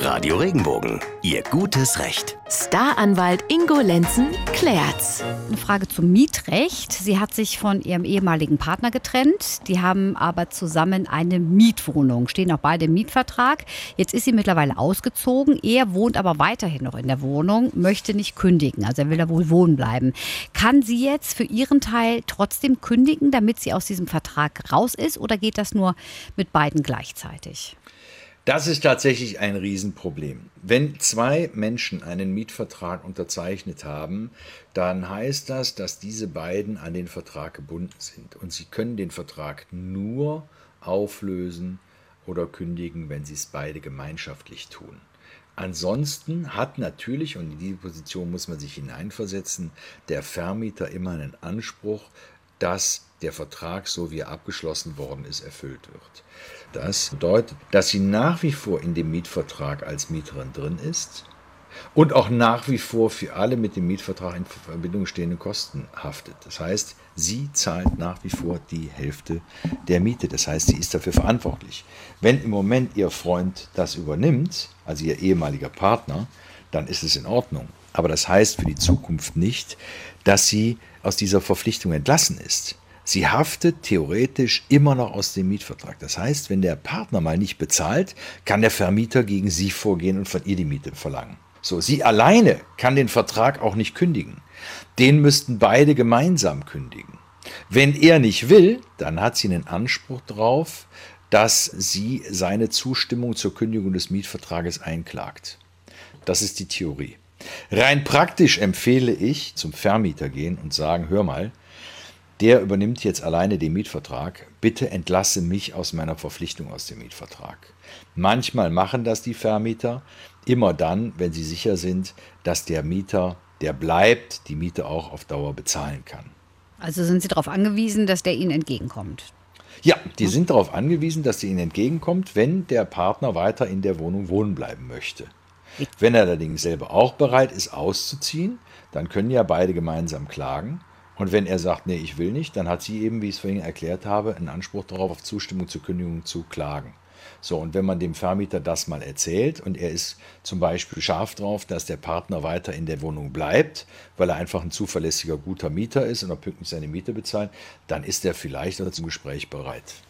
Radio Regenbogen, Ihr gutes Recht. Staranwalt Ingo Lenzen klärt's. Eine Frage zum Mietrecht. Sie hat sich von ihrem ehemaligen Partner getrennt. Die haben aber zusammen eine Mietwohnung, stehen auch beide im Mietvertrag. Jetzt ist sie mittlerweile ausgezogen. Er wohnt aber weiterhin noch in der Wohnung, möchte nicht kündigen. Also er will da wohl wohnen bleiben. Kann sie jetzt für ihren Teil trotzdem kündigen, damit sie aus diesem Vertrag raus ist? Oder geht das nur mit beiden gleichzeitig? Das ist tatsächlich ein Riesenproblem. Wenn zwei Menschen einen Mietvertrag unterzeichnet haben, dann heißt das, dass diese beiden an den Vertrag gebunden sind. Und sie können den Vertrag nur auflösen oder kündigen, wenn sie es beide gemeinschaftlich tun. Ansonsten hat natürlich, und in diese Position muss man sich hineinversetzen, der Vermieter immer einen Anspruch, dass der Vertrag, so wie er abgeschlossen worden ist, erfüllt wird. Das bedeutet, dass sie nach wie vor in dem Mietvertrag als Mieterin drin ist und auch nach wie vor für alle mit dem Mietvertrag in Verbindung stehenden Kosten haftet. Das heißt, sie zahlt nach wie vor die Hälfte der Miete. Das heißt, sie ist dafür verantwortlich. Wenn im Moment ihr Freund das übernimmt, also ihr ehemaliger Partner, dann ist es in Ordnung. Aber das heißt für die Zukunft nicht, dass sie aus dieser Verpflichtung entlassen ist. Sie haftet theoretisch immer noch aus dem Mietvertrag. Das heißt, wenn der Partner mal nicht bezahlt, kann der Vermieter gegen sie vorgehen und von ihr die Miete verlangen. So, sie alleine kann den Vertrag auch nicht kündigen. Den müssten beide gemeinsam kündigen. Wenn er nicht will, dann hat sie einen Anspruch darauf, dass sie seine Zustimmung zur Kündigung des Mietvertrages einklagt. Das ist die Theorie. Rein praktisch empfehle ich zum Vermieter gehen und sagen, hör mal, der übernimmt jetzt alleine den Mietvertrag, bitte entlasse mich aus meiner Verpflichtung aus dem Mietvertrag. Manchmal machen das die Vermieter, immer dann, wenn sie sicher sind, dass der Mieter, der bleibt, die Miete auch auf Dauer bezahlen kann. Also sind Sie darauf angewiesen, dass der Ihnen entgegenkommt? Ja, die hm? sind darauf angewiesen, dass der ihnen entgegenkommt, wenn der Partner weiter in der Wohnung wohnen bleiben möchte. Wenn er allerdings selber auch bereit ist, auszuziehen, dann können ja beide gemeinsam klagen. Und wenn er sagt, nee, ich will nicht, dann hat sie eben, wie ich es vorhin erklärt habe, einen Anspruch darauf, auf Zustimmung zur Kündigung zu klagen. So, und wenn man dem Vermieter das mal erzählt und er ist zum Beispiel scharf drauf, dass der Partner weiter in der Wohnung bleibt, weil er einfach ein zuverlässiger, guter Mieter ist und er pünktlich seine Miete bezahlt, dann ist er vielleicht zum Gespräch bereit.